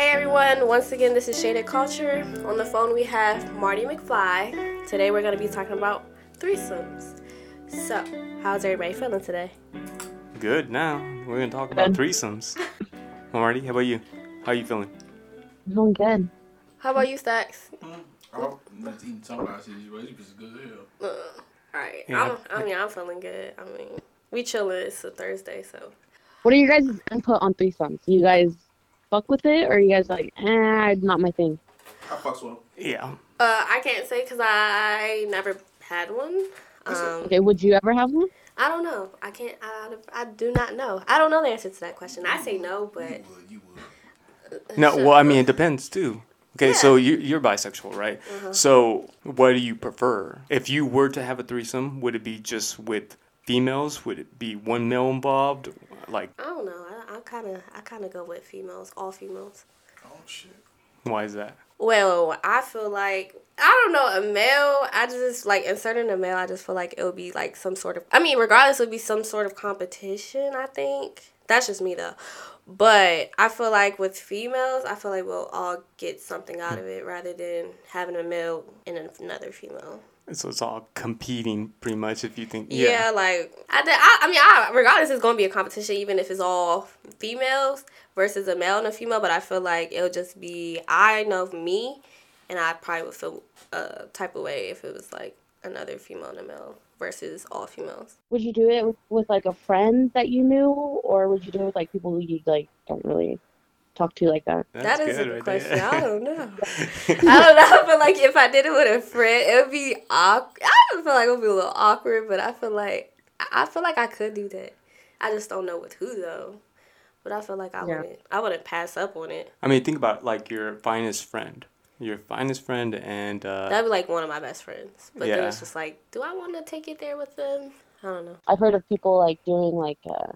Hey everyone, once again, this is Shaded Culture. On the phone, we have Marty McFly. Today, we're going to be talking about threesomes. So, how's everybody feeling today? Good. Now we're gonna talk about threesomes. Marty, how about you? How are you feeling? Doing good. How about you, Stacks? Oh, I'm just eating sunrise here. You just good as hell. Alright, Yeah. I'm, I mean, I'm feeling good. I mean, we chilling. It's a Thursday, so. What are you guys' input on threesomes? You guys fuck with it, or you guys like, eh, not my thing? I fucks with him. Yeah. Uh, I can't say because I never had one. Um, Okay, would you ever have one? I don't know. I can't. I, I do not know. I don't know the answer to that question. I say no, but You would, you would. No. Well, I mean, it depends too. Okay, Yeah. so you, you're bisexual, right? Uh-huh. So, what do you prefer? If you were to have a threesome, would it be just with females? Would it be one male involved? Like, I don't know. I, I kind of, I kind of go with females, all females. Oh shit. why is that? Well, I feel like I don't know a male. I just like inserting a male. I just feel like it would be like some sort of. I mean, regardless, it would be some sort of competition. I think that's just me though. But I feel like with females, I feel like we'll all get something out of it rather than having a male and another female. So it's all competing, pretty much. If you think, Yeah, yeah, like I, thi- I, I mean, I, regardless, it's gonna be a competition, even if it's all females versus a male and a female. But I feel like it'll just be I know me, and I probably would feel a type of way if it was like another female and a male versus all females. Would you do it with, with like a friend that you knew, or would you do it with like people who you like don't really talk to you like that? that's That is good a right question. there. I don't know. I don't know. but like if I did it with a friend, it would be awkward. I don't feel like it would be a little awkward, but I feel like I I feel like I could do that. I just don't know with who though. But I feel like I Yeah. wouldn't. I wouldn't pass up on it. I mean, think about like your finest friend, your finest friend, and uh, That'd be like one of my best friends. But then it's just like, do I want to take it there with them? I don't know. I've heard of people like doing like uh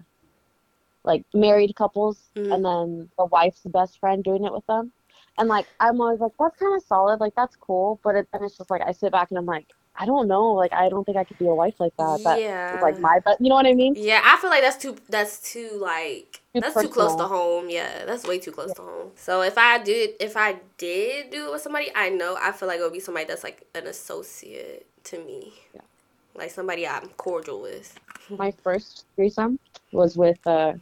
like married couples Mhm. and then the wife's best friend doing it with them. And like I'm always like, that's kind of solid, like that's cool. But it, then it's just like I sit back and I'm like, I don't know, like I don't think I could be a wife like that. That Yeah. like my but you know what I mean? Yeah, I feel like that's too. That's too like. Too that's too close to home. Yeah, that's way too close to home. So if I did, if I did do it with somebody, I know I feel like it would be somebody that's like an associate to me. Yeah. Like somebody I'm cordial with. my first threesome was with uh,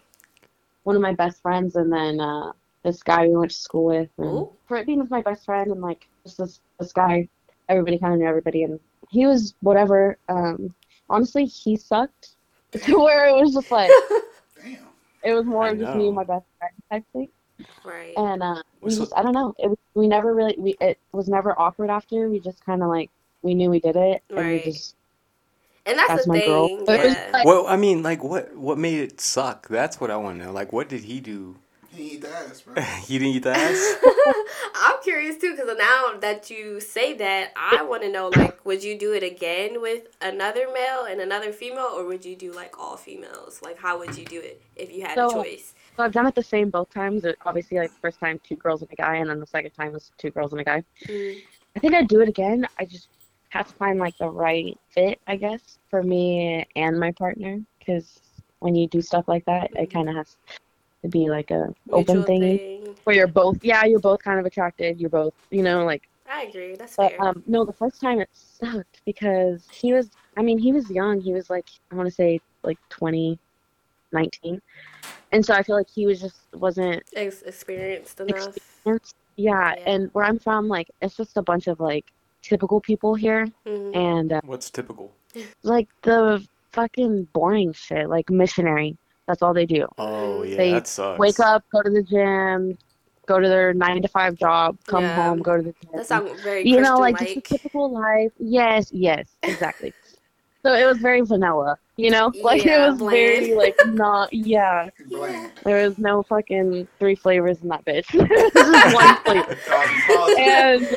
one of my best friends and then uh, this guy we went to school with. And Ooh. for it being with my best friend and like just this this guy, everybody kind of knew everybody and he was whatever. Um, honestly, he sucked to where it was just like it was more of just me and my best friend type thing. Right. And uh, we So- just I don't know. It was, we never really we it was never awkward after. We just kind of like we knew we did it and Right. we just And that's, that's the my thing. girl. But it was Yeah. well, I mean, like, what what made it suck? That's what I want to know. Like, what did he do? He eat the ass, bro. he didn't eat the ass. I'm curious too, because now that you say that, I want to know like, would you do it again with another male and another female, or would you do like all females? Like, how would you do it if you had a choice? So I've done it the same both times. Obviously, like first time two girls and a guy, and then the second time was two girls and a guy. Mm. I think I'd do it again. I just have to find like the right fit, I guess, for me and my partner. Because when you do stuff like that, it kind of has to be like a open Mutual thing, thing. where you're both, yeah, you're both kind of attracted. You're both, you know, like. I agree. That's But fair. um, no, the first time it sucked because he was. I mean, he was young. He was like I want to say like 20, 19. and so I feel like he was just wasn't Ex- experienced enough. experienced. Yeah, Yeah. and where I'm from, like it's just a bunch of like typical people here, Mhm. and uh, What's typical? like the fucking boring shit, like missionary. That's all they do. Oh yeah, They that sucks. Wake up, go to the gym, go to their nine to five job, come Yeah. home, go to the gym. That sounds very you know, like just a typical life. Yes, yes, exactly. so it was very vanilla. You know, like Yeah, it was very like not. Yeah, Bland. there was no fucking three flavors in that bitch. It was one flavor. And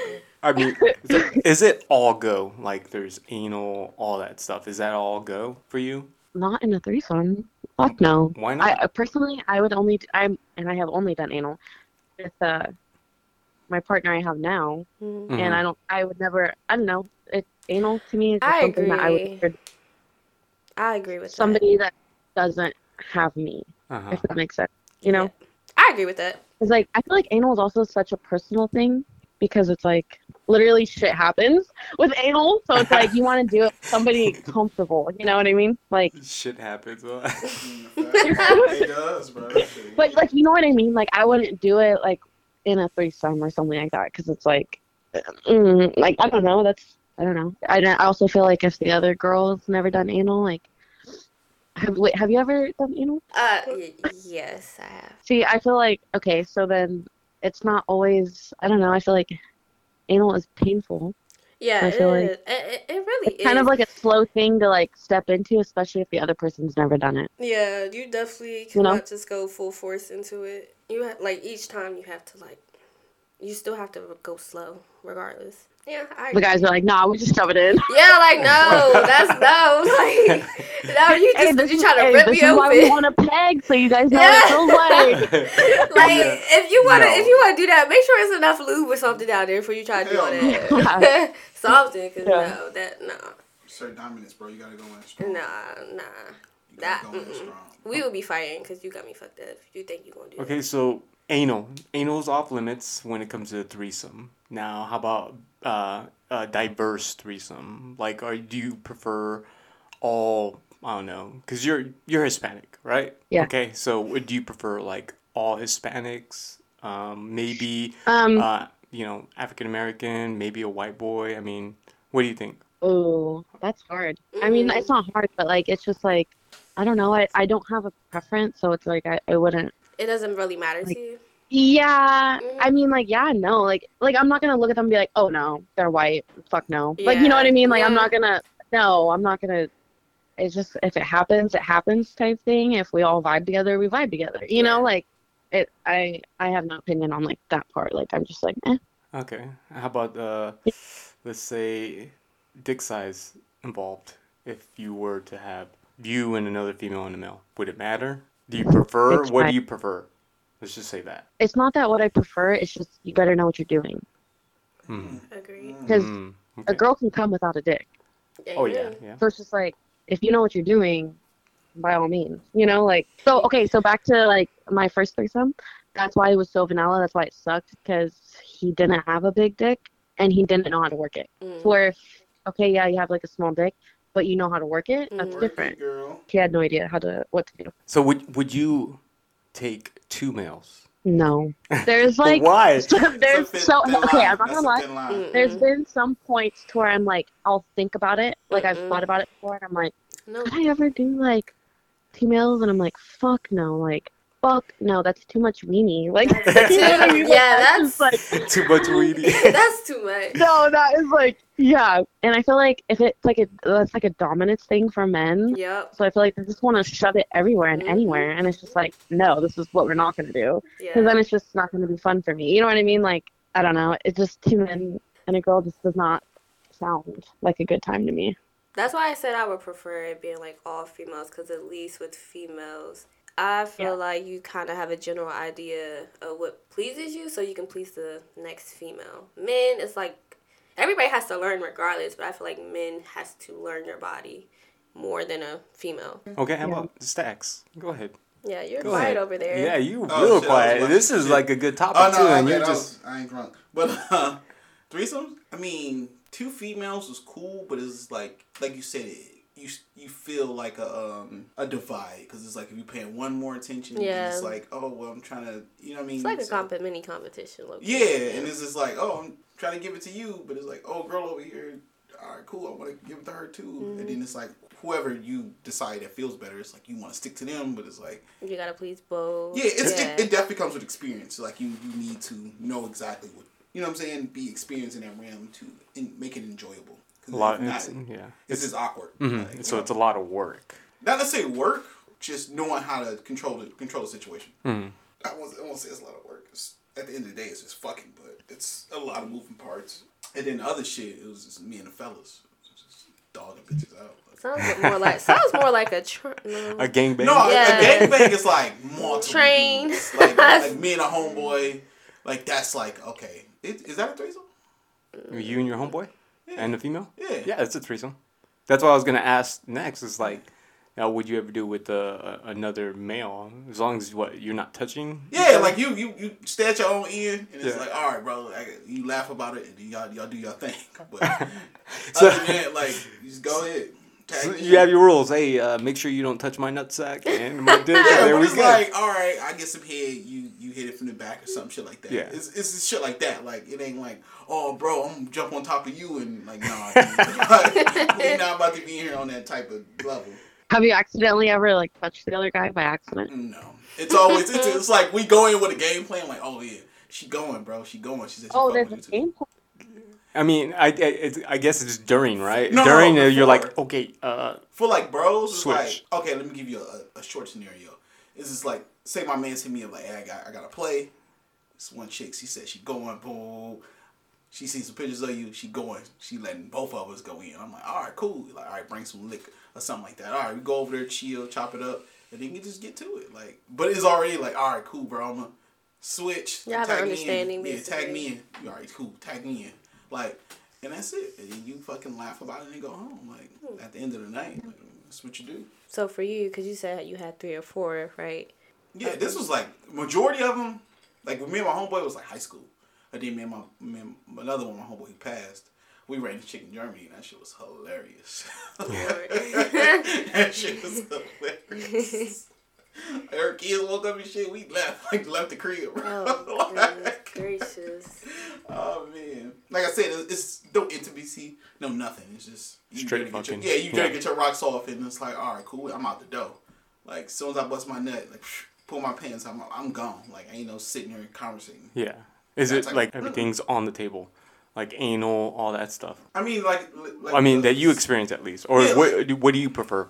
I mean, is it, is it all go? Like, there's anal, all that stuff. Is that all go for you? not in a threesome. Fuck no. Why not? uh, personally, I would only. I'm and I have only done anal with uh my partner I have now, Mhm. Mhm. and I don't. I would never. I don't know. It anal to me is just I something that I would agree. I agree with somebody that doesn't have me, Uh-huh. if that makes sense. You know. I I agree with that. It's like I feel like anal is also such a personal thing because it's like literally shit happens with anal. So it's like you want to do it with somebody comfortable. You know what I mean? Like, Shit happens. it does, bro. but like you know what I mean? Like I wouldn't do it like in a threesome or something like that because it's like, mm, like I don't know. That's I don't know. I I also feel like if the other girl's never done anal, like. Have, wait, have you ever done anal? Uh, y- yes, I have. See, I feel like okay, so then it's not always. I don't know. I feel like anal is painful. Yeah, it like. It, it, really It's is. kind of like a slow thing to like step into, especially if the other person's never done it. Yeah, you definitely You know? cannot just go full force into it. You have like each time you have to like, you still have to go slow, regardless. Yeah, I. The guys are like, "Nah, we just shove it in." Yeah, like no, that's no, like no, you just Hey, this you is- trying to hey, rip this me is why we want to peg, so you guys know what it feels like. Like if you wanna No. if you wanna do that, make sure it's enough lube or something down there before you try to do all Hell that. something, cause Yeah. no, that no, Sir dominance, bro. You gotta go in strong. nah, nah. You that- gotta go in strong. We will be fighting because you got me fucked up. You think you gonna do okay, so anal. Anal's off limits when it comes to a threesome. Now, how about uh, a diverse threesome? Like, are do you prefer all? I don't know, because you're you're Hispanic, right? Yeah. Okay, so would you prefer like all Hispanics? Um, maybe Um, uh, you know African American, maybe a white boy. I mean, what do you think? oh, that's hard. I mean, it's not hard, but like, it's just like, I don't know. I, I don't have a preference, so it's like I, I wouldn't. It? It doesn't really matter Like- to you. Yeah, Mhm. I mean, like, yeah, no, like, like I'm not gonna look at them and be like, oh no, they're white. Fuck no. Like, you know what I mean? Like, I'm not gonna. No, I'm not gonna. It's just if it happens, it happens type thing. If we all vibe together, we vibe together. You know, like, it. I I have no opinion on like that part. Like, I'm just like, eh. Okay. How about uh, let's say dick size involved? If you were to have you and another female and a male, would it matter? Do you prefer? Dick What size. do you prefer? Let's just say that. It's not that what I prefer. It's just you better know what you're doing. Mm. Agreed. Because Mm, a girl can come without a dick. Oh yeah, Amen. yeah. So it's just like if you know what you're doing, by all means, you know, like so. Okay, so back to like my first threesome. That's why it was so vanilla. That's why it sucked because he didn't have a big dick and he didn't know how to work it. Mm. Where if okay, yeah, you have like a small dick, but you know how to work it. That's Mhm. Work different. girl. He had no idea how to what to do. So would would you take two males? No, there's like why? It's a there's thin- so thin okay. line. I'm not gonna a lie. thin line. There's been some points to where I'm like, I'll think about it. Like I've thought about it before, and I'm like. No. could I ever do like females? And I'm like, fuck no, like fuck no, that's too much weenie. Like, That's you know I too- mean? Yeah, just, that's- like Too much weenie That's too much. no, that is like yeah. And I feel like if it's like a that's like a dominance thing for men. yeah So I feel like they just want to shove it everywhere and Mhm. anywhere, and it's just like, no, this is what we're not gonna do, Yeah. because then it's just not gonna be fun for me. You know what I mean? Like, I don't know. It's just two men and a girl just does not sound like a good time to me. That's why I said I would prefer it being like all females, because at least with females, I feel Yeah. like you kind of have a general idea of what pleases you, so you can please the next female. Men, it's like everybody has to learn regardless, but I feel like men has to learn your body more than a female. Okay, how Yeah. about stacks? Go ahead. Yeah, you're Go quiet ahead. over there. Yeah, you Oh, real shit, quiet. watching This is shit. like a good topic Oh no, too, and okay, you're that just was, I ain't drunk. But uh, threesomes, I mean, two females was cool, but it's like, like you said, it, you you feel like a um a divide because it's like if you're paying one more attention, yeah, Yeah. it's like oh well, I'm trying to, you know what I mean? It's like a So- comp- mini competition. low-key. Yeah, and it's just like oh, I'm trying to give it to you, but it's like oh, girl over here. All right, cool. I want to give it to her too, Mm-hmm. and then it's like whoever you decide that feels better. It's like you want to stick to them, but it's like you gotta please both. yeah, it's, yeah. It, it definitely comes with experience. Like you, you need to know exactly what you know. what I'm saying be experienced in that realm to in, make it enjoyable. 'Cause a lot. if not, It's, yeah. it's just awkward. Mhm. Like, you So know, it's a lot of work. not say work, just knowing how to control the control the situation. Mhm. I won't, I won't say it's a lot of work. It's, at the end of the day, it's just fucking, but it's a lot of moving parts. And then the other shit, it was just me and the fellas, just dogging bitches out. Sounds more like sounds more like a tr- no. A gangbang. No, a- Yeah. a gangbang is like multiple Train. dudes. Like, like me and a homeboy. Like that's like okay. Is, is that a threesome? You and your homeboy Yeah. and the female. Yeah. Yeah, it's a threesome. That's what I was gonna ask next. Is like, Now, would you ever do with uh, another male? As long as what you're not touching. Yeah, like you, you, you stay at your own end, and it's Yeah. like, all right, bro. Like, you laugh about it, and y'all, y'all do your thing. But So- other than that, like, you just go ahead. Tag So you have your rules. Hey, uh, make sure you don't touch my nutsack and my dick. Yeah, there but we it's go. like, all right, I get some head. You you hit it from the back or some shit like that. Yeah. it's it's shit like that. Like it ain't like, oh, bro, I'm gonna jump on top of you and like, nah, dude. like, we not about to be here on that type of level. Have you accidentally ever like touched the other guy by accident? No, it's always it's, it's like we go in with a game plan. Like, oh yeah, she going, bro, she going. She said, she Oh, there's with a game plan. I mean, I, I, it's, I guess it's during, right? No, during, no, uh, you're like, okay, uh, For like bros, it's Switch. like okay, let me give you a, a short scenario. It's just like say my man's hit me up like, hey, I got I gotta play. This one chick, she said she going, boom. She sees some pictures of you, she going, she letting both of us go in. I'm like, all right, cool. Like, all right, bring some liquor or something like that. All right, we go over there, chill, chop it up, and then you just get to it. Like, but it's already like, all right, cool, bro. I'm gonna switch. You have an tag me in. understanding, Yeah, tag me in. You all right, cool. Tag me in. Like, and that's it. And you fucking laugh about it and go home. Like, Hmm. at the end of the night, like, that's what you do. So for you, because you said you had three or four, right? Yeah, this was like majority of them. Like with me and my homeboy was like high school. I did me and my me and another one, my homeboy who passed. We ran the chick in Germany, and that shit was hilarious. that shit was hilarious. Her kids woke up and shit. We left, like left the crib. Oh, goodness gracious. Oh man! Like I said, it's, it's no intimacy, no nothing. It's just you Straight gotta get your- yeah, you gotta yeah. get your rocks off, and it's like, all right, cool. I'm out the door. Like as soon as I bust my nut, like pull my pants, I'm I'm gone. Like ain't no sitting here and conversating. yeah. Is That's it like- like everything's on the table? Like anal, all that stuff? I mean, like, like I mean, uh, that you experience at least. Or Yeah, what, what do you prefer?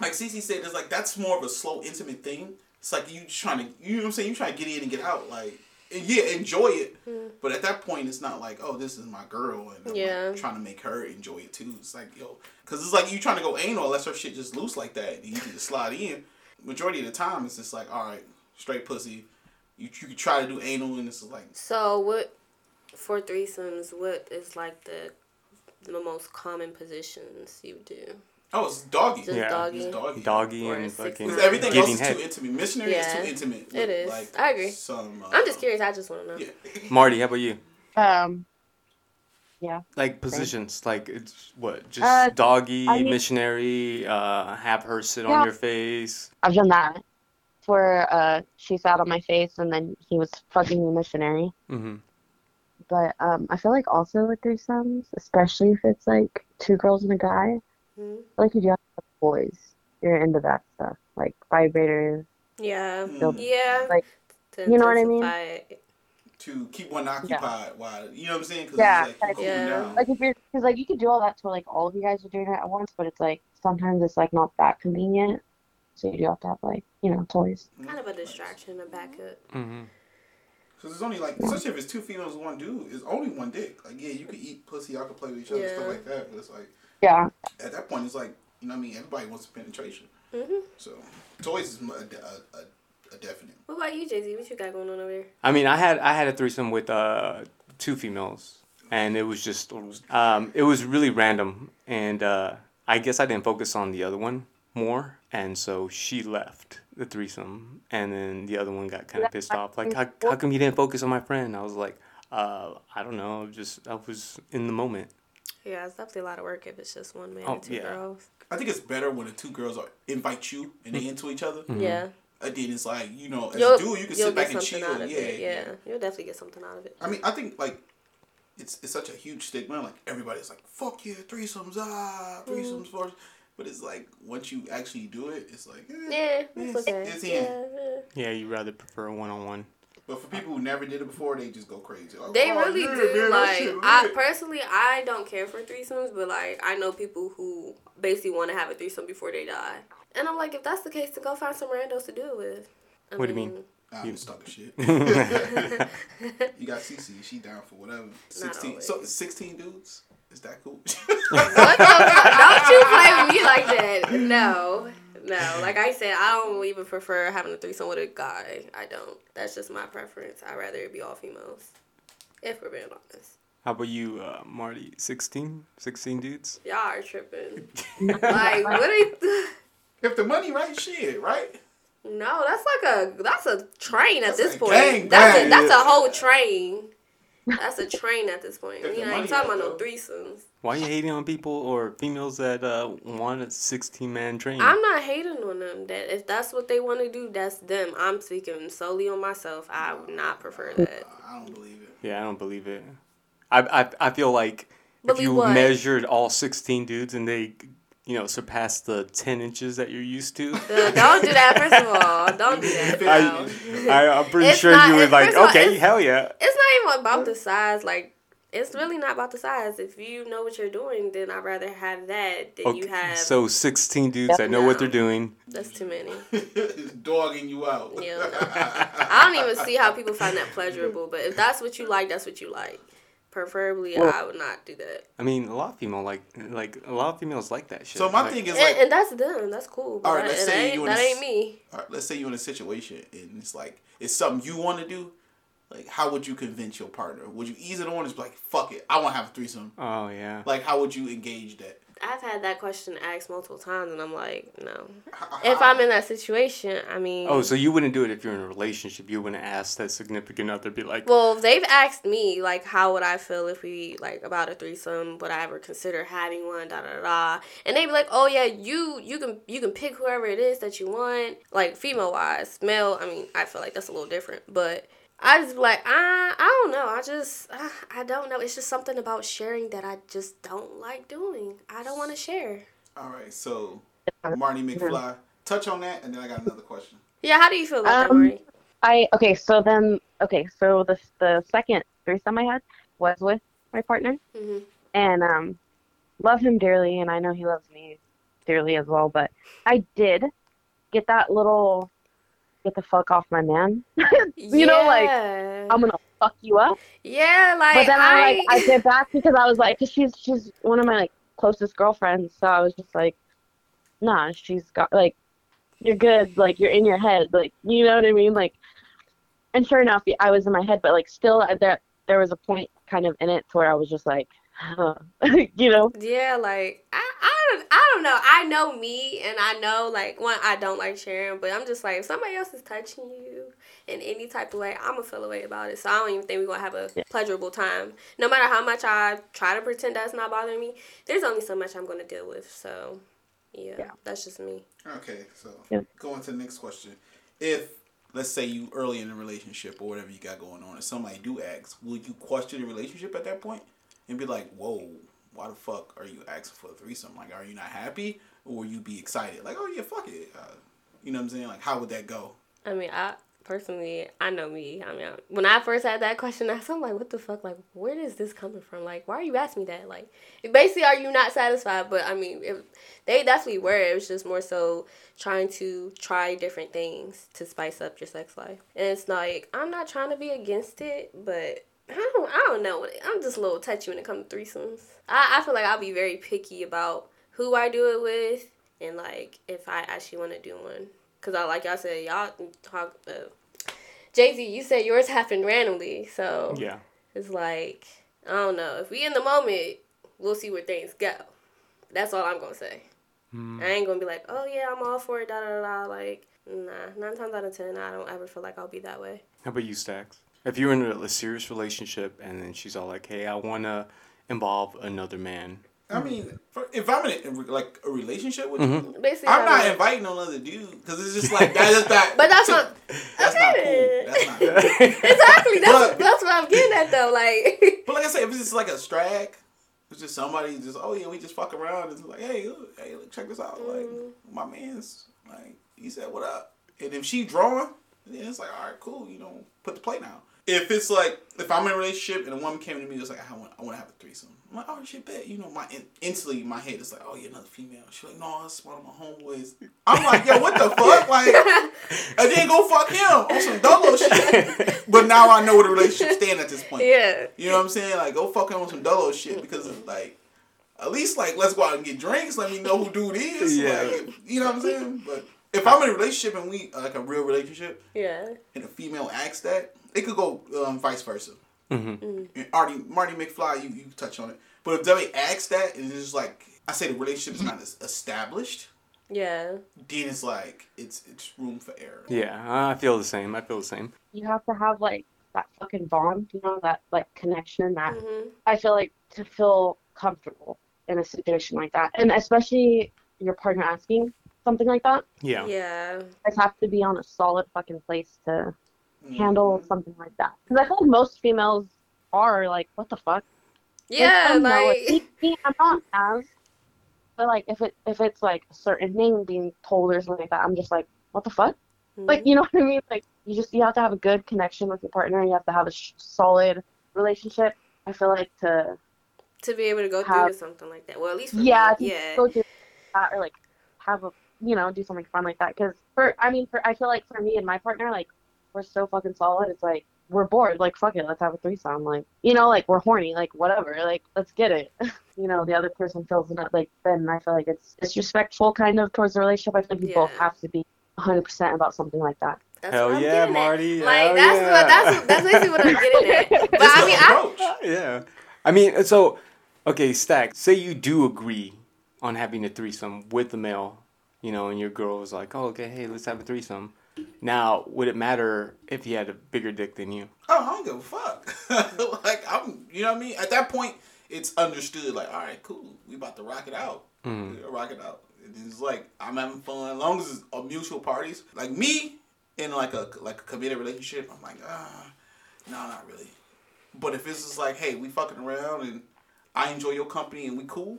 like Cece said, it's like that's more of a slow, intimate thing. It's like you just trying to, you know what I'm saying? You trying to get in and get out, like, and yeah, enjoy it. Mm-hmm. But at that point, it's not like, oh, this is my girl, and I'm, like, trying to make her enjoy it too. It's like, yo, because it's like you trying to go anal, unless her shit just loose like that, and you can just slide in. Majority of the time, it's just like, all right, straight pussy. You you can try to do anal, and it's like, So what for threesomes? What is like the the most common positions you do? Oh, it's doggy. Just Yeah. doggy. It's doggy. Doggy Or and fucking everything else is head. too intimate. Missionary Yeah, is too intimate. it is. Like, I agree. Some. Uh, I'm just curious. I just want to know. Yeah. Marty, how about you? Um, yeah. Like positions, like it's what, just Uh, doggy, I mean- missionary, uh, have her sit Yeah. on your face. I've done that. Where uh, she sat on my face and then he was fucking the missionary. Mm-hmm. But um, I feel like also with threesomes, especially if it's like two girls and a guy, Mhm. Like you do have to have boys. You're into that stuff, like vibrators. Yeah. Mm. Yeah. Like, To you know what I mean? to keep one occupied while you know what I'm saying? Because Yeah, like you yeah. Like if you're, because like you could do all that to like all of you guys are doing it at once, but it's like sometimes it's like not that convenient. So you do have to have like you know toys. Kind of a distraction to back up. Because it's only like, especially if it's two females one dude, it's only one dick. Like, yeah, you could eat pussy, y'all could play with each other, Yeah. stuff like that. But it's like, Yeah, at that point, it's like, you know what I mean? Everybody wants penetration. hmm So, toys is a, a, a, a definite. What about you, Jay Z? What you got going on over there? I mean, I had I had a threesome with uh, two females, and it was just um, it was really random, and uh, I guess I didn't focus on the other one more, and so she left the threesome, and then the other one got kind of pissed off, like how how come you didn't focus on my friend? I was like, uh, I don't know, just I was in the moment. Yeah, it's definitely a lot of work if it's just one man Oh, and two yeah. girls. I think it's better when the two girls are invite you and they into each other. Yeah. And then it's like, you know, as You'll, a dude, you can sit back and chill. out Yeah. Yeah. You'll definitely get something out of it. I mean, I think like it's it's such a huge stigma. Like everybody's like, "Fuck yeah, threesomes, ah, Mm. threesomes first. But it's like once you actually do it, it's like, eh. Yeah, It's- it's okay. it's yeah, in. yeah. Yeah, you rather prefer one on one. But for people who never did it before, they just go crazy. Like, They "Oh, really yeah, do. man, like, shit I personally, I don't care for threesomes, but like, I know people who basically want to have a threesome before they die. And I'm like, if that's the case, then go find some randos to do it with. I What do you mean? I'm just talking shit. you got Cece, she down for whatever. Sixteen, always. so sixteen dudes. Is that cool? What the fuck? Don't you play with me like that. No. No. Like I said, I don't even prefer having a threesome with a guy. I don't. That's just my preference. I'd rather it be all females. If we're being honest. How about you, uh, Marty? 16? 16 dudes? Y'all are tripping. like, what are you... If the money right, shit, right? No, that's like a that's a train at That's this a point. gang that's a, bang. that's a whole train. That's a train at this point. You know, I ain't talking right, about no though. threesomes. Why are you hating on people or females that uh, want a 16 man train? I'm not hating on them. That if that's what they want to do, that's them. I'm speaking solely on myself. I would not prefer that. I don't believe it. Yeah, I don't believe it. I I, I feel like if you what? measured all 16 dudes and they, you know, surpass the 10 inches that you're used to, Uh, don't do that. First of all, don't do that. I, no. I, I'm pretty It's sure not- you would like, first all, okay, hell yeah. it's not even about the size. Like, it's really not about the size. If you know what you're doing, then I'd rather have that than you have. so 16 dudes that know what they're doing. that's too many. it's dogging you out. Yeah, no. I don't even see how people find that pleasurable. But if that's what you like, that's what you like. Preferably, I would not do that. I mean, a lot of female like like a lot of females like that shit. So my Like, thing is like, and that's them. That's cool. But All right, let's it say ain't, you that wanna ain't s- me. all right, let's say you're in a situation and it's like it's something you want to do. Like, how would you convince your partner? Would you ease it on? It's like, fuck it, I want to have a threesome. oh yeah. Like, how would you engage that? I've had that question asked multiple times, and I'm like, no. If? I'm in that situation, I mean, Oh, so you wouldn't do it if you're in a relationship. You wouldn't ask that significant other, be like, Well, they've asked me like, how would I feel if we like about a threesome? Would I ever consider having one? Da da da. And they'd be like, oh yeah, you you can you can pick whoever it is that you want. Like female wise, male. I mean, I feel like that's a little different, but. I just be like I I don't know. I just I, I don't know. It's just something about sharing that I just don't like doing. I don't want to share. All right, so Marty McFly, touch on that, and then I got another question. yeah how do you feel about Um, that Marty I okay, so then okay, so the the second threesome I had was with my partner, hmm and um, love him dearly, and I know he loves me dearly as well. But I did get that little get the fuck off my man. you know, like I'm gonna fuck you up. yeah like But then I, I like I did back because I was like, cause she's she's one of my like closest girlfriends, so I was just like, nah, she's got like, you're good, like you're in your head, like you know what I mean, like, and sure enough, I was in my head, but like still uh, there there was a point kind of in it to where I was just like, huh. you know, Yeah, like I, I don't I don't know. I know me and I know like one I don't like sharing, but I'm just like if somebody else is touching you in any type of way, I'm gonna feel a way about it. So I don't even think we're gonna have a Yeah. pleasurable time. No matter how much I try to pretend that's not bothering me, there's only so much I'm gonna deal with. So yeah, Yeah. that's just me. Okay, so Yeah. going to the next question. If let's say you early in a relationship or whatever you got going on, and somebody do ask, will you question the relationship at that point and be like, "Whoa, why the fuck are you asking for a threesome? Like, are you not happy, or you be excited? Like, oh yeah, fuck it. Uh, you know what I'm saying? Like, how would that go? I mean, I personally, I know me. I mean, I- when I first had that question, I was like, "What the fuck? Like, where is this coming from? Like, why are you asking me that? Like, basically, are you not satisfied?" But I mean, they definitely were. It was just more so trying to try different things to spice up your sex life. And it's like I'm not trying to be against it, but. I don't, I don't know. I'm just a little touchy when it comes to threesomes. I, I feel like I'll be very picky about who I do it with and like if I actually want to do one. Cause I like y'all said y'all talk. Uh, Jay Z, you said yours happened randomly, so yeah. it's like I don't know. If we in the moment, we'll see where things go. That's all I'm gonna say. Hmm. I ain't gonna be like, oh yeah, I'm all for it. Da da. da. Like nah, nine times out of ten, I don't ever feel like I'll be that way. How about you, Stacks? If you're in a, a serious relationship and then she's all like, "Hey, I want to involve another man," I mean, for, if I'm in a, like a relationship with mm-hmm. you, Basically, I'm not having- inviting no other dude because it's just like that is not. But that's not That's not cool. That's not. Cool. exactly. That's But- that's what I'm getting at though. Like But like I said, if it's just like a strag, it's just somebody just oh yeah, we just fuck around. And it's like hey, look, hey, look, check this out. Like mm-hmm. my man's like he said what up, and if she drawing, then it's like all right, cool. You know, put the plate down. If it's like if I'm in a relationship and a woman came to me, it's like I want I want to have a threesome. I'm like oh shit, bet you know my in, instantly my head is like oh yeah another female. She's like no, it's one of my homeboys. I'm like yo what the fuck like, and then go fuck him on some dolo shit. But now I know where the relationship stand at this point. yeah. You know what I'm saying? Like, go fuck him on some dolo shit because it's like, at least like let's go out and get drinks. Let me know who dude is. Yeah. Like, you know what I'm saying? But if I'm in a relationship and we like a real relationship Yeah. and a female asks that, it could go um, vice versa. hmm And Artie, Marty McFly, you you touch on it. But if they ask that and it's just like I say, the relationship is not as established. Yeah. then it's like it's it's room for error. Yeah, I feel the same. I feel the same. You have to have like that fucking bond, you know, that like connection that hmm I feel like to feel comfortable in a situation like that. And especially your partner asking something like that. Yeah. Yeah. You guys have to be on a solid fucking place to Mm. handle something like that. Because I feel like most females are like, what the fuck? Yeah, some like it. Me- me, I'm not as, but like if it if it's like a certain name being told or something like that, I'm just like, what the fuck? Mhm. Like you know what I mean? Like you just you have to have a good connection with your partner. You have to have a sh- solid relationship. I feel like to to be able to go through have- to something like that. Well, at least for yeah me. Yeah. go through that or like have a you know do something fun like that. Because for I mean for I feel like for me and my partner like we're so fucking solid. It's like we're bored. Like fuck it, let's have a threesome. Like you know like we're horny. Like whatever. Like let's get it. you know the other person feels not like then I feel like it's disrespectful kind of towards the relationship. I feel like we both Yeah. have to be 100% about something like that. That's Hell what I'm yeah, getting at. Marty. Like Hell that's yeah. what that's that's basically what I'm getting at. But It's I the mean, I, approach. yeah. I mean, so okay, Stack. Say you do agree on having a threesome with the male, you know, and your girl is like, "Oh, okay, hey, let's have a threesome." Now, would it matter if he had a bigger dick than you? Oh, I don't give a fuck. like I'm, you know what I mean. At that point, it's understood. Like, all right, cool. We about to rock it out. We rock it out. It's like I'm having fun. As long as it's a mutual parties. Like me in like a like a committed relationship, I'm like, ah, no, not really. But if it's just like, hey, we fucking around and I enjoy your company and we cool.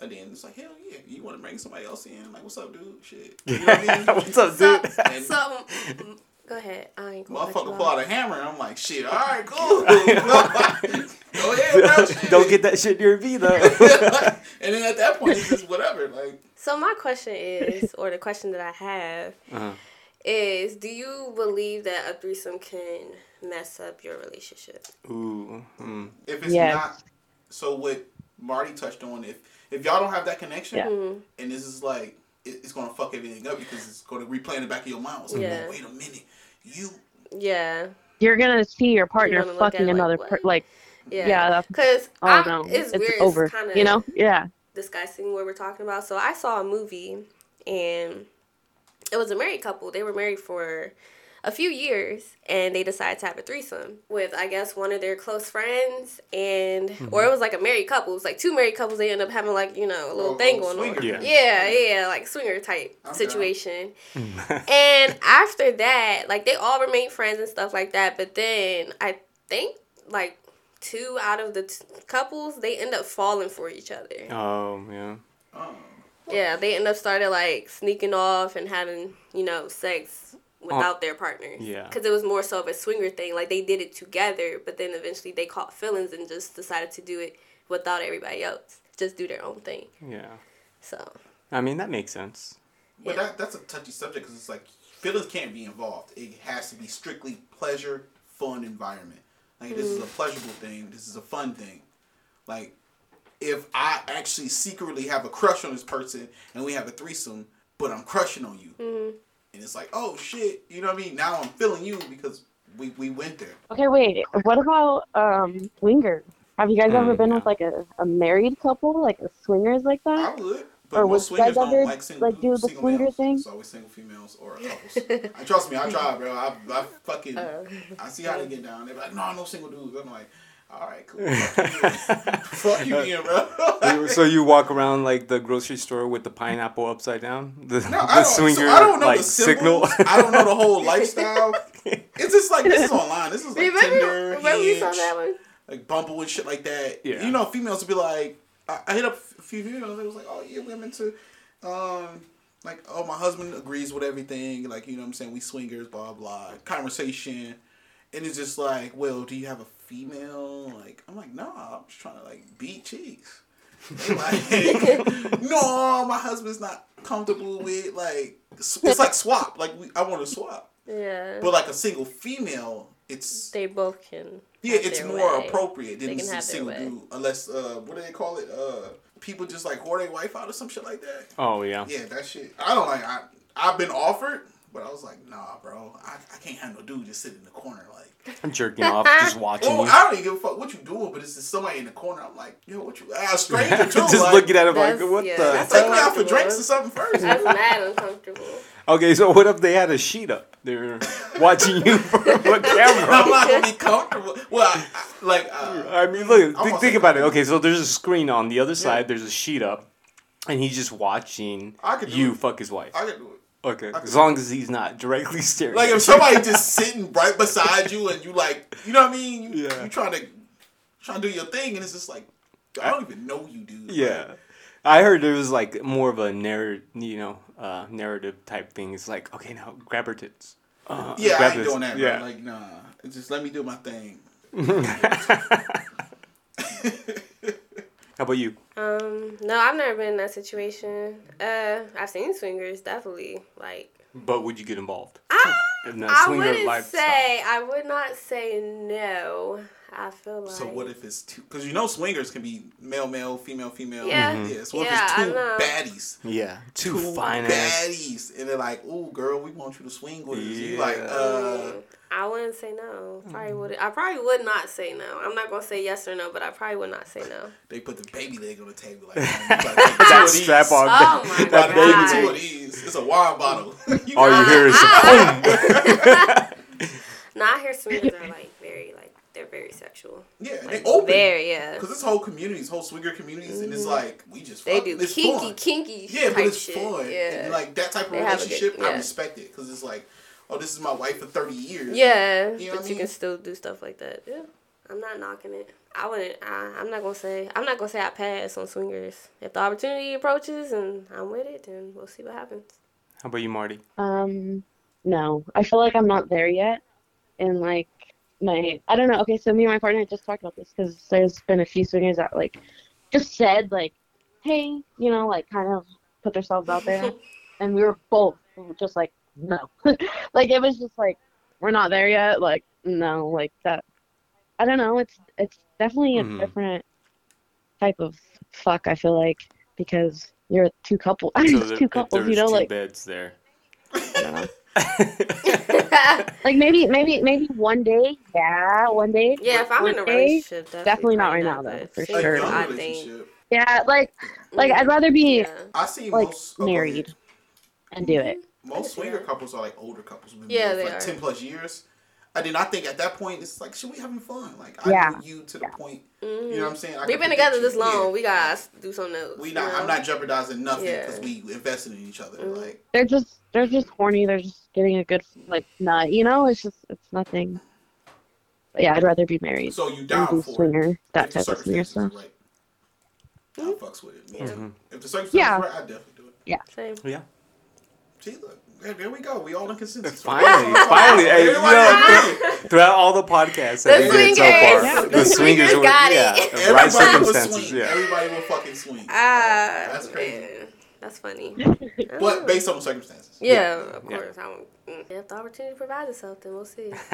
And then it's like, hell yeah, you want to bring somebody else in? Like, what's up, dude? Shit. You know what I mean? What's up, dude? And- so mm, go ahead. I ain't gonna cut Motherfucker you pull out a hammer and I'm like, shit, all right, cool. Go ahead, bro. shit. Don't get that shit in your V though. and then at that point, it's just whatever. Like, So my question is, or the question that I have uh-huh. is, do you believe that a threesome can mess up your relationship? Ooh. Mm. if it's Yes. not, so what Marty touched on, if if y'all don't have that connection, Yeah. Mhm. and this is like, it, it's gonna fuck everything up because it's gonna replay in the back of your mind. It's like, Yeah. wait a minute, you. Yeah, You're going to see your partner gonna look at fucking it like, another what? per- like yeah, yeah, that's Because oh no. it's, It's, weird. over. It's kind of you know? Yeah. discussing what we're talking about. So I saw a movie and it was a married couple. They were married for a few years and they decided to have a threesome with I guess one of their close friends and mm-hmm. or it was like a married couple. It was like two married couples. They end up having like you know a little Oh, thing oh, going on. Yeah. Yeah, yeah, like swinger type Okay. situation. Mm. and after that, like they all remained friends and stuff like that. But then I think like two out of the t- couples they end up falling for each other. Oh yeah. Oh. Yeah, they end up started like sneaking off and having you know sex without their partners. yeah. because it was more so of a swinger thing. Like they did it together, but then eventually they caught feelings and just decided to do it without everybody else. Just do their own thing. Yeah. So I mean that makes sense. But Yeah. that that's a touchy subject because it's like feelings can't be involved. It has to be strictly pleasure, fun environment. Like this is a pleasurable thing. This is a fun thing. Like if I actually secretly have a crush on this person and we have a threesome, but I'm crushing on you, mhm. And it's like, oh shit, you know what I mean? Now I'm feeling you because we we went there. Okay, wait. What about um swingers? Have you guys Mm, ever been with like a, a married couple, like a swingers like that? I that? would. But Or most would guys swingers don't ever, like single, like, do the single swinger males. thing? It's always single females or couples. I trust me, I try, bro. I, I fucking Uh, I see how they get down. They're like, no, no single dudes. I'm like, all right, cool. Fuck you, again, bro. so you walk around like the grocery store with the pineapple upside down, the, No, the I don't, swinger so I don't know like the signal. signal. I don't know the whole lifestyle. It's just like this is online. This is like remember, Tinder, remember you saw that one? like Bumble and shit like that. Yeah. You know, females would be like, I, I hit up a few females. It was like, oh yeah, women too. um, like, oh my husband agrees with everything. Like, you know what I'm saying? We swingers, blah blah. Conversation, and it's just like, well, do you have a female? Like, I'm like, no, I'm just trying to like beat cheeks. Like, no, my husband's not comfortable with like. It's it's like swap. Like we, I want to swap, Yeah. but like a single female, it's they both can. yeah, it's more way. appropriate than a single dude, unless uh, what do they call it? Uh, people just like whore their wife out or some shit like that. oh yeah. Yeah, that shit. I don't like. I I've been offered, But I was like, nah, bro, I, I can't have no dude just sitting in the corner like. I'm jerking off, just watching Well, you. I don't even give a fuck what you doing, but it's just somebody in the corner. I'm like, yo, what you? A stranger too. just like, looking at him like, what yeah, the? that's Take me out for drinks or something first. That's mad uncomfortable. Okay, so what if they had a sheet up? They're watching you from a camera. I'm not gonna be comfortable. Well, I, I, like, uh, I mean, look, I'm think, think about it. Okay, so there's a screen on the other side. There's a sheet up, and he's just watching I could you it. fuck his wife. I can do it. Okay, as long as he's not directly staring. Like if somebody just sitting right beside you and you like, you know what I mean? You, Yeah. you trying to trying to do your thing and it's just like, I don't even know you, dude. Yeah. I heard there was like more of a narr- you know, uh, narrative type thing. It's like, okay, now grab her tits. Uh, Yeah, I ain't doing that, Yeah. bro. Like, nah. Just let me do my thing. How about you? Um, no, I've never been in that situation. Uh, I've seen swingers, definitely. Like, But would you get involved? I, In I wouldn't lifestyle? say, I would not say no. I feel like. So what if it's two? Because you know swingers can be male, male, female, female. Yeah. Mm-hmm. Yeah. So what Yeah, if it's two baddies? Yeah, two, Two fine baddies, and they're like, "Oh, girl, we want you to swing with us." You like, Yeah. uh, Mm, I wouldn't say no. Probably Mm-hmm. would. I probably would not say no. I'm not gonna say yes or no, but I probably would not say no. they put the baby leg on the table. Like, you gotta take two that of these. strap on. Oh my that gotta baby God. take two too. of these. It's a wine bottle. You All you hear is Ah. boom. No, I hear swingers are like very like they're very sexual. Yeah, they open. Very yeah. Because this whole community, this whole swinger communities, and it's like we just Mm-hmm. They fuck. do it's kinky, fun. kinky. Yeah, but it's shit. fun. Yeah. And like that type of They have a good- relationship, I respect it because it's like, oh, this is my wife for thirty years. Yeah, You know but what I you mean? can still do stuff like that. Yeah, I'm not knocking it. I wouldn't. I, I'm not gonna say. I'm not gonna say I pass on swingers. If the opportunity approaches and I'm with it, then we'll see what happens. How about you, Marty? Um, no, I feel like I'm not there yet. And like my, I don't know. Okay, so me and my partner just talked about this because there's been a few swingers that like just said like, hey, you know, like kind of put themselves out there, and we were both just like, no, like it was just like we're not there yet. Like no, like that. I don't know. It's it's definitely a Mhm. different type of fuck. I feel like because you're two couple. So it's two couples, you know, two like beds there. I don't know. Like maybe, maybe, maybe one day. Yeah, one day. yeah, if I'm in a day, relationship, definitely, definitely not right now, though, for A single, sure. I think. relationship. Yeah, like, like I'd rather be Yeah. I see like most go married and do it. Most see swinger that. couples are like older couples. Yeah, they like are. ten plus years. I did not think at that point it's like should we having fun? Like I Yeah. you to the point. Mhm. You know what I'm saying? I We've been together this long. Yeah. We gotta do something else. We you not. know? I'm not jeopardizing nothing Yeah. because we invested in each other. Mhm. Like They're just, they're just horny. They're just getting a good like nut. You know, it's just, it's nothing. But yeah, I'd rather be married so you than down do for it. swinger, that type of swinger circumstances stuff. are right. I fucks with it. Yeah. Mhm. If the circumstances Yeah. are right, I definitely do it. Yeah. Same. Yeah. See, look, there, there we go. We all in consensus. Finally, finally, hey, you know, throughout all the podcasts The that we did so far, swingers. the, The swingers, swingers were, got it. yeah, the right Everybody will circumstances, swing. yeah. Everybody will fucking swing. Ah, That's crazy. man. That's funny. But based on the circumstances. Yeah, of course. I won't. mm. If the opportunity provides itself, then we'll see.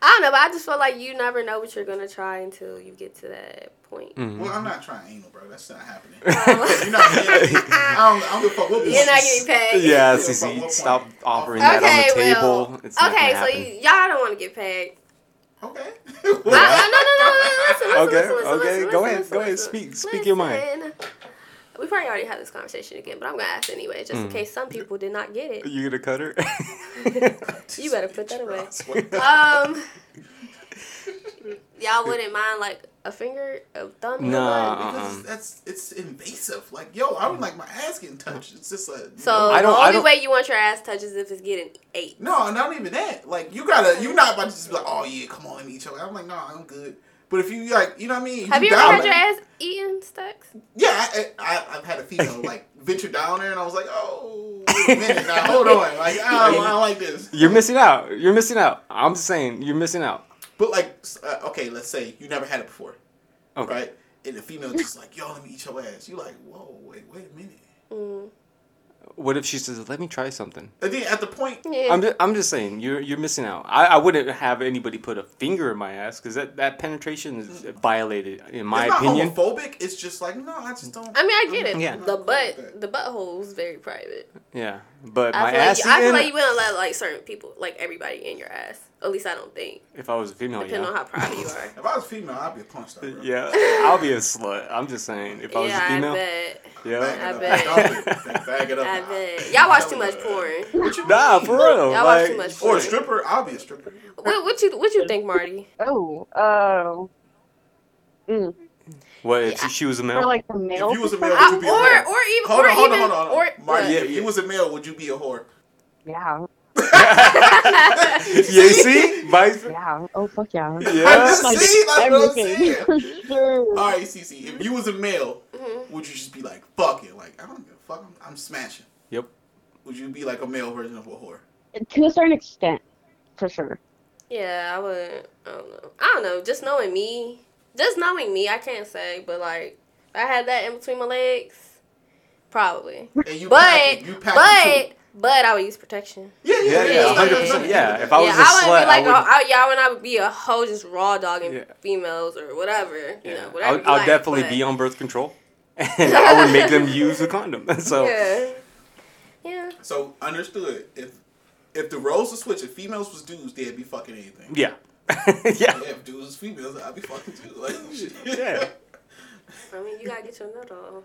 I don't know, but I just feel like you never know what you're gonna try until you get to that point. Mhm. Well, I'm not trying anal, bro. That's not happening. Oh. You're not getting, I don't, I don't give a fuck what You're not points. getting paid. yeah, Yeah, Cece, but stop point? offering that Okay, on the table. well, it's okay, gonna so happen. you, y'all don't want to get paid. Okay. Uh, no, no, no, no, listen, listen, Okay, listen, listen, okay, listen, go listen, ahead, listen, go ahead, listen. speak- speak your mind. Listen. We probably already had this conversation again, but I'm gonna ask anyway, just in Mm. case some people did not get it. you gonna cut her? You better put that away. away. Um, y'all wouldn't mind like a finger, a thumb, No, your Nah. Because Uh-uh. that's it's invasive. Like, yo, I would like my ass getting touched. It's just a So I don't- the I only don't- way you want your ass touched is if it's getting ate. No, not even that. Like you gotta, you're not about to just be like, oh yeah, come on, let me eat your. I'm like, no, I'm good. But if you like, you know what I mean? Have you down ever had your ass eaten, Stacks? Yeah, I, I, I've had a female like venture down there, and I was like, oh, wait a minute now, hold on, like I don't, I don't like this. You're missing out. You're missing out. I'm just saying, you're missing out. But like, uh, okay, let's say you never had it before, Okay. right? And the female just like, yo, let me eat your ass. You're like, whoa, wait, wait a minute. Mm. What if she says, "Let me try something"? And then at the point, Yeah. I'm just, I'm just saying you're you're missing out. I, I wouldn't have anybody put a finger in my ass because that, that penetration is violated in my it's opinion. homophobic. It's just like no, I just don't. I mean, I get it. Yeah. The butt, the butthole is very private. Yeah, but I my feel, ass like, I feel like you wouldn't let like certain people, like everybody, in your ass. At least I don't think. if I was a female, Depending yeah. on how private you are. If I was female, I'd be a punch star. Bro. Yeah, I'll be a slut. I'm just saying. If I was yeah, a female, I bet. yeah. I Bag bet. it up. Dump it. Bag it up. I bet. Y'all watch too much porn. What you Nah, mean? for real. Y'all watch too much Or porn. a stripper, I'll be a stripper. What, what you what you think, Marty? Oh, oh. Mm. What if she was a For male? like the male. If you was a male, would you Um, be a whore? or even Hold or on, hold even on, hold on. or Marty, what? if you was a male, would you be a whore? Yeah, yeah, see, vice. yeah. Oh fuck yeah. Yeah. Like See, that's what I'm everything saying. sure. All right, Cece, if you was a male, Mhm. would you just be like, fuck it? Like, I don't give a fuck. I'm, I'm smashing. Yep. Would you be like a male version of a whore? To a certain extent, for sure. Yeah, I would. I don't know. I don't know. Just knowing me, just knowing me, I can't say. But like, if I had that in between my legs, probably. And you But pack it, you pack it but but I would use protection. yeah, Yeah, yeah, yeah, yeah, hundred yeah, percent. yeah. Yeah, if I was yeah, a I wouldn't slut, be like, I would. oh, I, yeah, I would not be a hoe, just raw dogging Yeah. females or whatever. You yeah. know, whatever. I'll, I'll like, definitely but- be on birth control, and I would make them use a condom. So Yeah. Yeah. So understood. If if the roles were switched, if females was dudes, they'd be fucking anything. yeah, Yeah, yeah, if dudes was females, I'd be fucking too. Like, shit. yeah. I mean, you gotta get your nut on.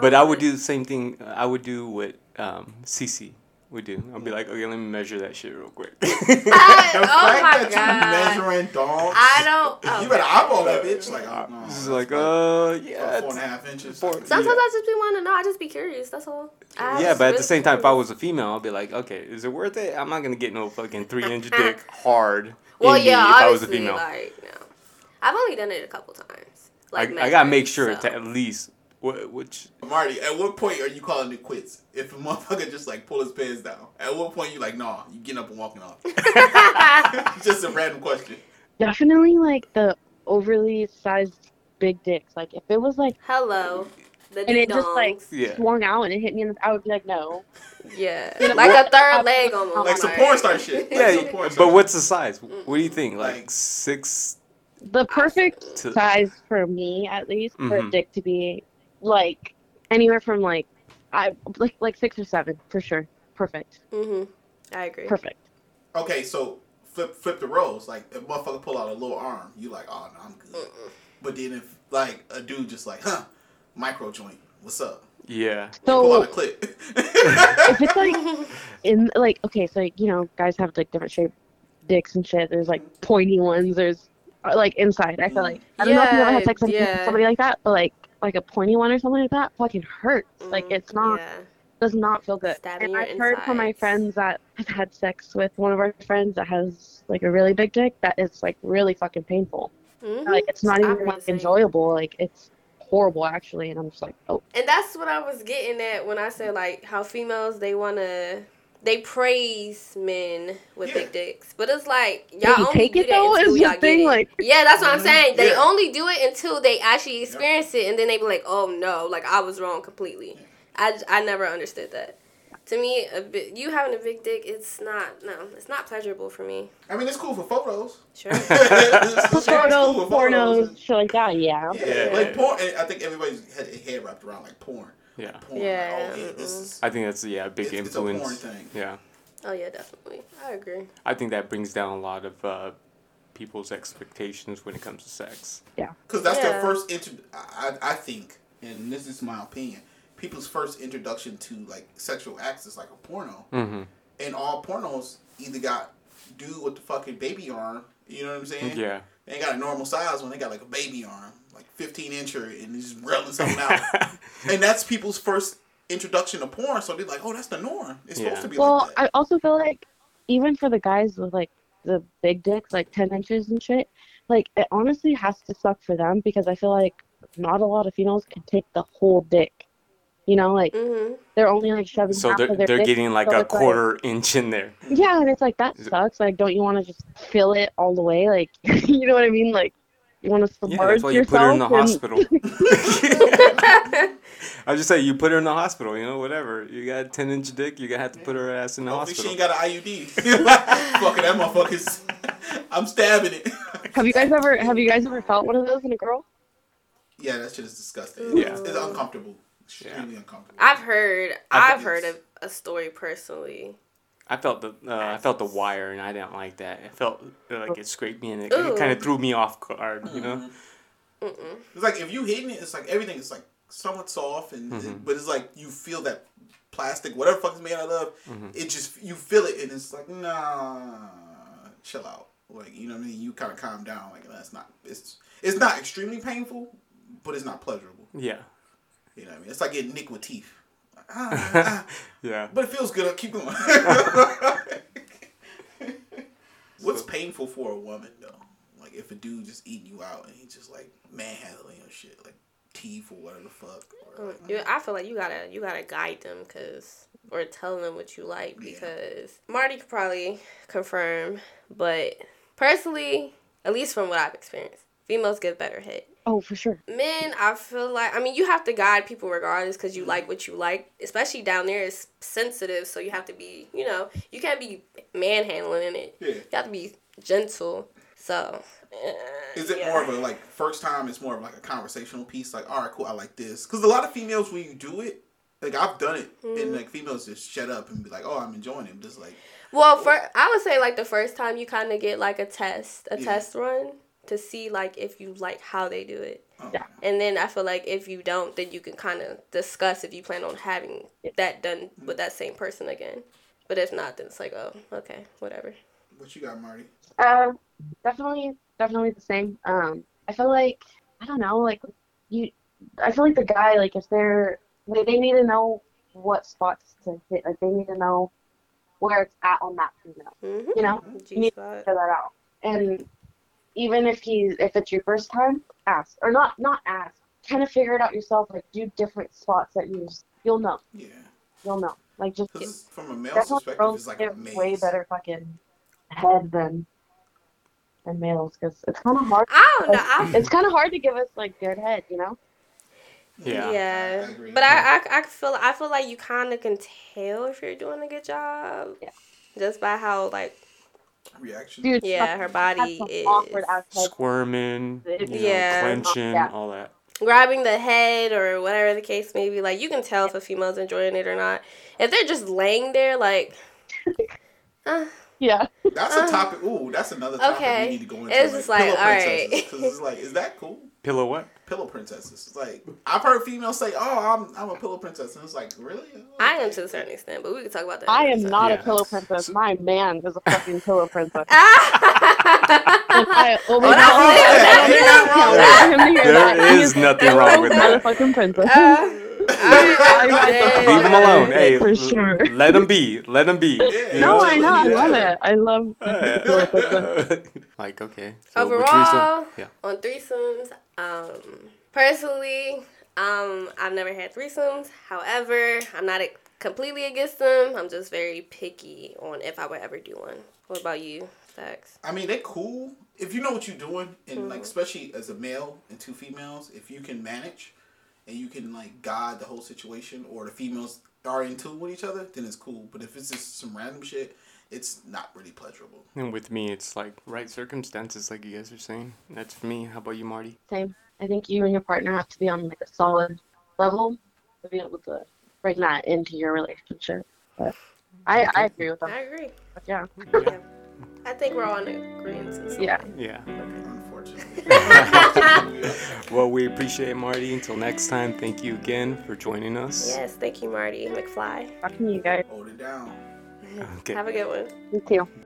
But I would do the same thing. uh, I would do what um, Cece would do. I'll be like, okay, let me measure that shit real quick. The I, oh fact my that god. you measuring dogs, I don't. Oh, you better eyeball that bitch. Like, oh, no, This is like, uh, yeah, four and a it's- half inches. four- Sometimes Yeah. I just be wanting to know. I just be curious. That's all. I yeah. just But at the same time, if I was a female, I'd be like, okay, is it worth it? I'm not gonna get no fucking three inch dick hard. Well, in me yeah, if I was a female. like, no. I've only done it a couple times. Like, I, I gotta make sure so. to at least what which Marty, at what point are you calling it quits? If a motherfucker just like pull his pants down, at what point you like, nah, you getting up and walking off? just a random question. Definitely like the overly sized big dicks. Like if it was like Hello. The and it just like ding-dongs. Yeah. swung out and it hit me in the I would be like, no. Yeah. You know, like a third leg almost. Like some porn star shit. Like yeah. some porn star But what's the size? What do you think? Like, Like- six? The perfect To- size for me at least for Mhm. a dick to be like anywhere from like I like like six or seven for sure. Perfect. hmm I agree. Perfect. Okay, so flip flip the roles. Like if motherfucker pull out a little arm, you like, oh no, I'm good. But then if like a dude just like, huh, micro joint, what's up? Yeah. pull out So a clip. if it's like in like okay, so you know, guys have like different shaped dicks and shit. There's like pointy ones. There's uh, like inside. I feel like I don't know if you ever had sex with Yeah, yeah. somebody like that, but like like a pointy one or something like that fucking hurts. Like Mhm, it's not Yeah. does not feel good. Stabbing and I've heard from my friends that have had sex with one of our friends that has like a really big dick that it's like really fucking painful. Mhm. Like it's not I even like enjoyable. Like it's horrible actually. And I'm just like, oh, And that's what I was getting at when I said like how females they wanna they praise men with Yeah. big dicks, but it's like y'all you only take do it, that though, until is the y'all get thing, it. like- yeah, that's what I'm Mhm. saying. They Yeah. only do it until they actually experience it, and then they be like, "Oh no, like I was wrong completely." I, I never understood that. To me, a bit, you having a big dick, it's not no, it's not pleasurable for me. I mean, it's cool for photos. Sure. It's- it's cool pornos, for photos. pornos, shit like that. Yeah. Yeah, Yeah. like porn. I think everybody's had their head wrapped around like porn. Yeah. Porn. Yeah, oh, yeah, is, I think that's yeah a big it's, it's a porn influence. thing. Yeah. oh yeah, definitely. I agree. I think that brings down a lot of uh, people's expectations when it comes to sex. Yeah. Because that's Yeah. their first intro. I, I think, and this is my opinion, people's first introduction to like sexual acts is like a porno, Mm-hmm. and all pornos either got dude with the fucking baby arm. You know what I'm saying? Yeah. They ain't got a normal size one. They got like a baby arm, like 15 incher, and he's just grilling something out. and that's people's first introduction to porn. So they're like, oh, that's the norm. It's Yeah. supposed to be Well, like that. I also feel like even for the guys with like the big dicks, like 10 inches and shit, like it honestly has to suck for them because I feel like not a lot of females can take the whole dick. You know, like hmm they're only like shoving so half they're of their they're dick, getting like so a it's like- quarter inch in there. Yeah, and it's like that sucks. Like, don't you want to just fill it all the way? Like, you know what I mean? Like, you want to Yeah, submerge that's why you yourself put her in the in- hospital. I just say you put her in the hospital, you know, whatever. You got a ten inch dick, you gotta have to put her ass in the Hopefully she ain't got an IUD. Fucking that motherfucker's. I'm stabbing it. Have you guys ever have you guys ever felt one of those in a girl? yeah, that shit is disgusting. Yeah. It's, it's uncomfortable. Extremely uncomfortable. I've heard. I I've heard it's- of a story personally. I felt the uh, I felt the wire and I didn't like that. It felt uh, like it scraped me and it, it kind of threw me off guard, you know. It's like if you hitting it, it's like everything is like somewhat soft, and Mm-hmm. but it's like you feel that plastic, whatever fuck it's made out of. Mm-hmm. It just you feel it, and it's like nah, chill out. Like you know what I mean. You kind of calm down. Like that's not. It's it's not extremely painful, but it's not pleasurable. Yeah, You know what I mean. It's like getting nicked with teeth. Like, ah, ah, yeah. but it feels good. I'll keep going. What's painful for a woman though? Like if a dude just eating you out and he's just like manhandling your shit, like teeth or whatever the fuck. Or, like, You, I feel like you gotta you gotta guide them because or tell them what you like because Marty could probably confirm, but personally, at least from what I've experienced, females get better head. Oh, for sure. Men, I feel like I mean you have to guide people regardless because you like what you like. Especially down there, it's sensitive, so you have to be you know you can't be manhandling it. Yeah. You have to be gentle. So. uh, Is it yeah. more of a like first time? It's more of like a conversational piece. Like, all right, cool, I like this. Because a lot of females, when you do it, like I've done it, Mm-hmm. and like females just shut up and be like, oh, I'm enjoying it. Just like, Well, for I would say like the first time you kind of get like a test, a Yeah. test run to see like if you like how they do it. Yeah. And then I feel like if you don't, then you can kind of discuss if you plan on having that done with that same person again. But if not, then it's like, oh, okay, whatever. what you got, Marty? Uh, definitely, definitely the same. Um, I feel like I don't know, like you. I feel like the guy, like if they're, they, they need to know what spots to hit. Like they need to know where it's at on that female. Mm-hmm. You know, you need to G-spot. figure that out. And even if he's, if it's your first time, ask or not, not ask. Kind of figure it out yourself. Like do different spots that you, you'll know. Yeah, You'll know. Like just because from a male definitely perspective, girls it's like a way better fucking head than than males because it's kind of hard. I don't know. I, It's kind of hard to give us like good head, you know. Yeah. yeah, I but I, I, I feel I feel like you kind of can tell if you're doing a good job. Yeah. Just by how like reaction. Dude, Yeah, fucking her body is- awkward. Squirming, you know, Yeah. clenching, Yeah. all that. grabbing the head or whatever the case may be, like you can tell if a female's enjoying it or not. If they're just laying there, like, uh, Yeah. That's a topic. Ooh, that's another topic Okay. we need to go into. It's just like, all right. princesses, 'cause it's like, is that cool? Pillow what? Pillow princesses. Like I've heard females say, "Oh, I'm I'm a pillow princess," and it's like, really? I am to a certain extent, but we can talk about that. I am time. not Yeah. a pillow princess. So- My man is a fucking pillow princess. And I Well, not wrong with that. Nothing wrong with I want him to hear There that. He a wrong with that. Motherfucking princess. Uh, I ride the Leave them alone. Hey, For l- sure. let them be. Let them be. Yeah. No. I know. I love it. I love pillow like okay. so with Overall, threesome- yeah. on threesomes, um, personally, um, I've never had threesomes. However, I'm not completely against them. I'm just very picky on if I would ever do one. What about you, Stacks? I mean, they cool if you know what you're doing, and Mm-hmm. like especially as a male and two females, if you can manage and you can like guide the whole situation, or the females are in tune with each other, then it's cool. But if it's just some random shit, it's not really pleasurable. And with me, it's like right circumstances, like you guys are saying. That's for me. How about you, Marty? Same. I think you and your partner have to be on like a solid level to be able to bring that into your relationship. But I, I agree with that. I that. agree. Yeah. Yeah. I think we're all in agreement. Yeah. Yeah. Unfortunately. well, we appreciate it, Marty. Until next time, thank you again for joining us. Yes, thank you, Marty McFly. Talking to you guys. Hold it down. Okay. Have a good one. You too.